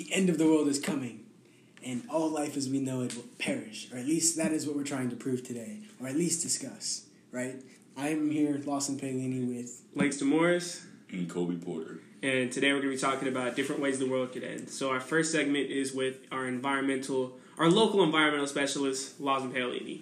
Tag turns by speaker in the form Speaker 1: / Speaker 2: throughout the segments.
Speaker 1: the end of the world is coming, and all life as we know it will perish, or at least that is what we're trying to prove today, or at least discuss, right? I'm here, Lawson Paolini, with
Speaker 2: Langston Morris,
Speaker 3: and Kobe Porter.
Speaker 2: and today we're going to be talking about different ways the world could end. So our first segment is with our environmental, our local environmental specialist, Lawson Paolini.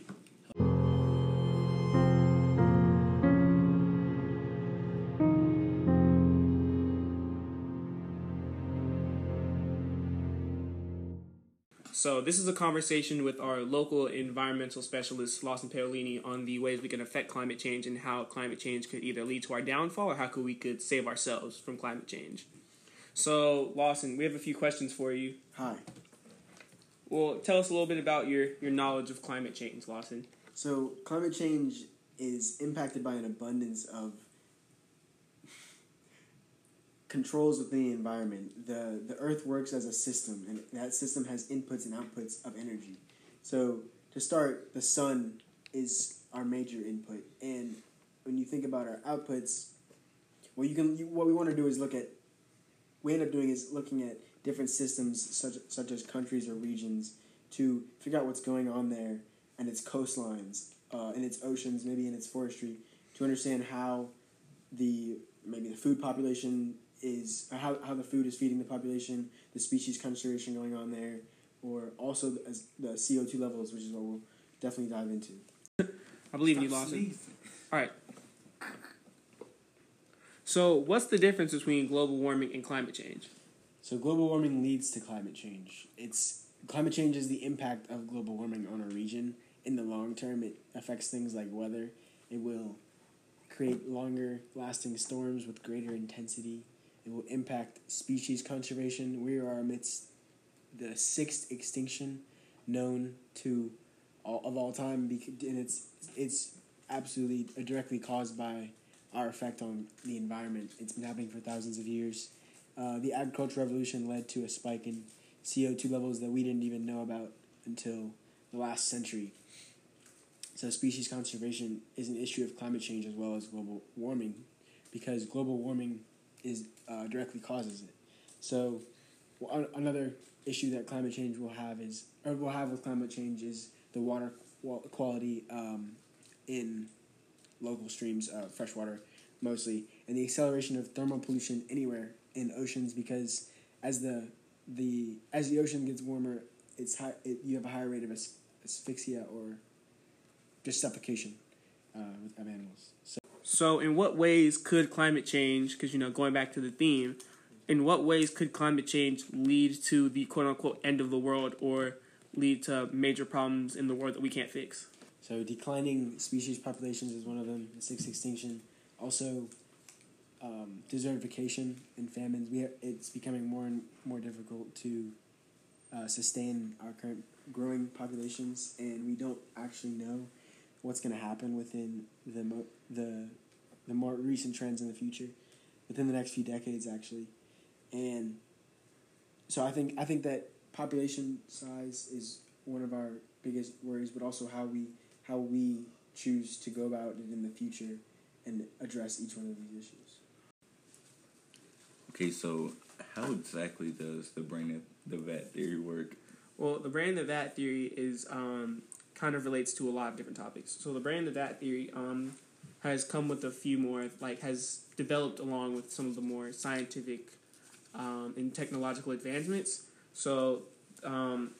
Speaker 2: So this is a conversation with our local environmental specialist, Lawson Paolini on the ways we can affect climate change and how climate change could either lead to our downfall or how could we could save ourselves from climate change. So Lawson, we have a few questions for you.
Speaker 1: Hi.
Speaker 2: Well, tell us a little bit about your, your knowledge of climate change, Lawson.
Speaker 1: So, climate change is impacted by an abundance of controls within the environment. The the earth works as a system and that system has inputs and outputs of energy. So, to start, the sun is our major input and when you think about our outputs, what you can you, what we want to do is look at we end up doing is looking at different systems such such as countries or regions to figure out what's going on there and its coastlines, uh, in its oceans, maybe in its forestry, to understand how the maybe the food population is how, how the food is feeding the population, the species conservation going on there, or also the, as the CO two levels, which is what we'll definitely dive into.
Speaker 2: I believe in you, Lawson. All right. So, what's the difference between global warming and climate change?
Speaker 1: So global warming leads to climate change. It's climate change is the impact of global warming on a region. In the long term, it affects things like weather. It will create longer lasting storms with greater intensity. It will impact species conservation. We are amidst the sixth extinction known to all of all time, and it's it's absolutely directly caused by our effect on the environment. It's been happening for thousands of years. Uh, the agricultural revolution led to a spike in CO two levels that we didn't even know about until the last century. So, species conservation is an issue of climate change as well as global warming, because global warming is uh, directly causes it. So, another issue that climate change will have is, or will have with climate change is the water quality um, in local streams, uh, freshwater mostly, and the acceleration of thermal pollution anywhere in oceans because as the the as the ocean gets warmer, it's high, it, you have a higher rate of as, asphyxia or just suffocation uh, of animals. So
Speaker 2: So, in what ways could climate change, because, you know, going back to the theme, in what ways could climate change lead to the quote unquote end of the world or lead to major problems in the world that we can't fix?
Speaker 1: so declining species populations is one of them. The sixth extinction. Also, um, desertification and famines. We ha- it's becoming more and more difficult to uh, sustain our current growing populations, and we don't actually know what's going to happen within the mo- the the more recent trends in the future, within the next few decades, actually, and so I think I think that population size is one of our biggest worries, but also how we how we choose to go about it in the future and address each one of these issues.
Speaker 3: Okay, so how exactly does the brain of the vat theory work?
Speaker 2: Well, the brain of the vat theory is um, kind of relates to a lot of different topics. So the brand of that theory um, has come with a few more, like has developed along with some of the more scientific um, and technological advancements. So um,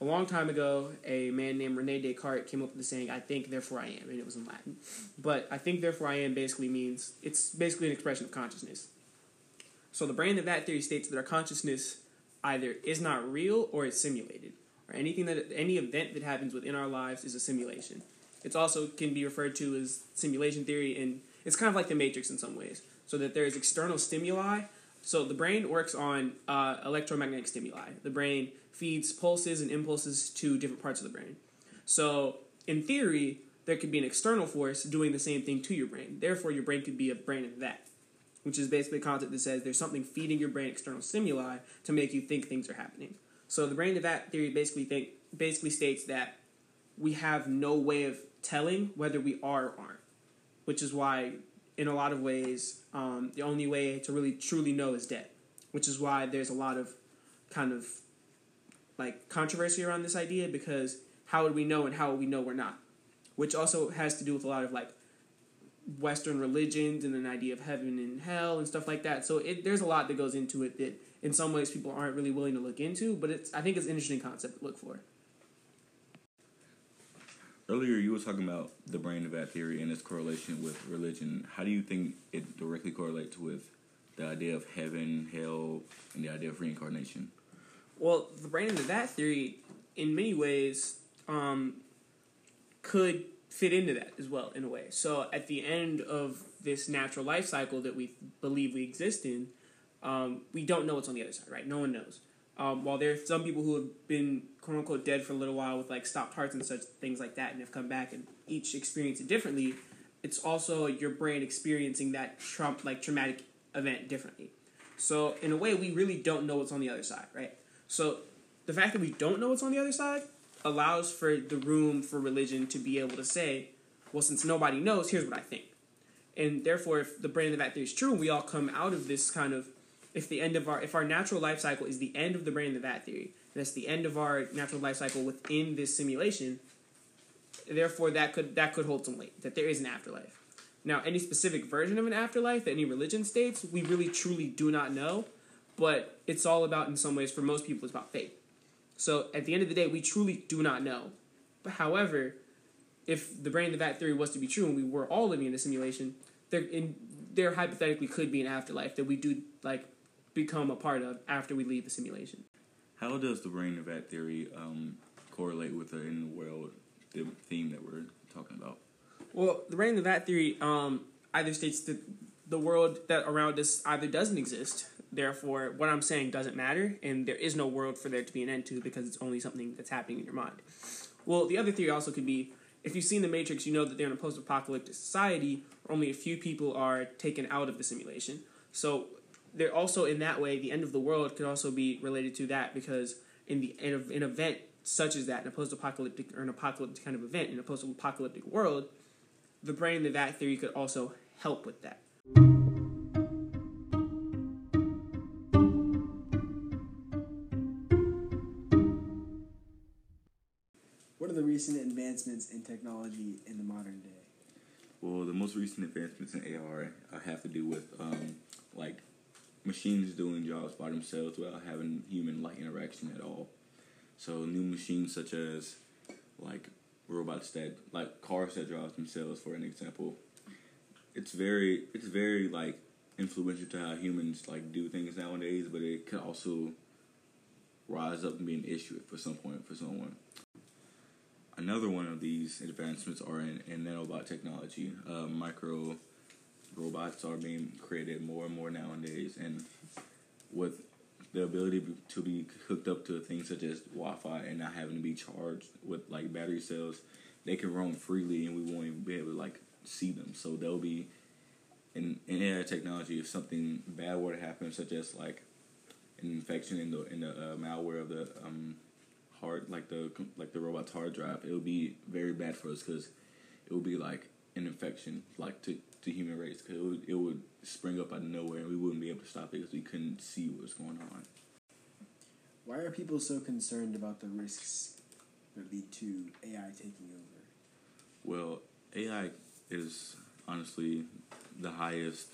Speaker 2: a long time ago, a man named Rene Descartes came up with the saying, "I think, therefore I am," and it was in Latin. But "I think, therefore I am" basically means it's basically an expression of consciousness. So the brand of that theory states that our consciousness either is not real or it's simulated, or anything that any event that happens within our lives is a simulation. It's also can be referred to as simulation theory, and it's kind of like the Matrix in some ways. So that there is external stimuli. So the brain works on uh, electromagnetic stimuli. The brain feeds pulses and impulses to different parts of the brain. So in theory, there could be an external force doing the same thing to your brain. Therefore, your brain could be a brain of that which is basically a concept that says there's something feeding your brain external stimuli to make you think things are happening. So the brain to vat theory basically think basically states that we have no way of telling whether we are or aren't, which is why in a lot of ways um, the only way to really truly know is death, which is why there's a lot of kind of like controversy around this idea because how would we know and how would we know we're not? Which also has to do with a lot of like Western religions and an idea of heaven and hell and stuff like that. So it, there's a lot that goes into it that in some ways people aren't really willing to look into, but it's I think it's an interesting concept to look for.
Speaker 3: Earlier, you were talking about the brain of that theory and its correlation with religion. How do you think it directly correlates with the idea of heaven, hell, and the idea of reincarnation?
Speaker 2: Well, the brain of that theory, in many ways, um, could fit into that as well, in a way. So, at the end of this natural life cycle that we believe we exist in, um, we don't know what's on the other side, right? No one knows. Um, while there are some people who have been quote unquote dead for a little while with like stopped hearts and such things like that, and have come back and each experience it differently, it's also your brain experiencing that trump like traumatic event differently. So in a way, we really don't know what's on the other side, right? So the fact that we don't know what's on the other side allows for the room for religion to be able to say, well, since nobody knows, here's what I think. And therefore, if the brain of that theory is true, we all come out of this kind of if the end of our if our natural life cycle is the end of the brain of the vat theory, and it's the end of our natural life cycle within this simulation, therefore that could that could hold some weight that there is an afterlife. Now, any specific version of an afterlife that any religion states, we really truly do not know, but it's all about in some ways for most people it's about faith. So at the end of the day, we truly do not know. But however, if the brain of the vat theory was to be true and we were all living in a simulation, there in there hypothetically could be an afterlife that we do like become a part of after we leave the simulation.
Speaker 3: How does the brain of that theory um, correlate with the in the world the theme that we're talking about?
Speaker 2: Well, the brain of that theory um, either states that the world that around us either doesn't exist, therefore what I'm saying doesn't matter, and there is no world for there to be an end to because it's only something that's happening in your mind. Well, the other theory also could be if you've seen The Matrix, you know that they're in a post apocalyptic society where only a few people are taken out of the simulation. So they're also in that way the end of the world could also be related to that because in the in an event such as that in a post-apocalyptic or an apocalyptic kind of event in a post-apocalyptic world the brain of that theory could also help with that
Speaker 1: What are the recent advancements in technology in the modern day?
Speaker 3: Well, the most recent advancements in AR have to do with um, like machines doing jobs by themselves without having human like interaction at all. So new machines such as like robots that like cars that drive themselves for an example. It's very it's very like influential to how humans like do things nowadays, but it could also rise up and be an issue for some point for someone. Another one of these advancements are in, in nanobot technology. Uh, micro robots are being created more and more nowadays, and with the ability to be hooked up to things such as Wi-Fi and not having to be charged with like battery cells, they can roam freely, and we won't even be able to like see them. So they'll be in in AI technology. If something bad were to happen, such as like an infection in the in the uh, malware of the um, hard like the like the robot's hard drive, it would be very bad for us because it would be like an infection like to to human race because it would, it would spring up out of nowhere and we wouldn't be able to stop it because we couldn't see what was going on.
Speaker 1: Why are people so concerned about the risks that lead to AI taking over?
Speaker 3: Well, AI is honestly the highest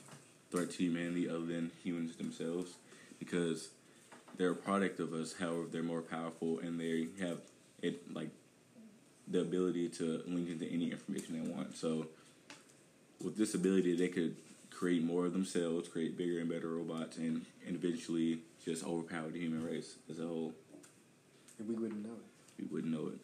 Speaker 3: threat to humanity other than humans themselves because they're a product of us. However, they're more powerful and they have it like the ability to link into any information they want. So with this ability, they could create more of themselves, create bigger and better robots, and, and eventually just overpower the human race as a whole.
Speaker 1: And we wouldn't know it.
Speaker 3: We wouldn't know it.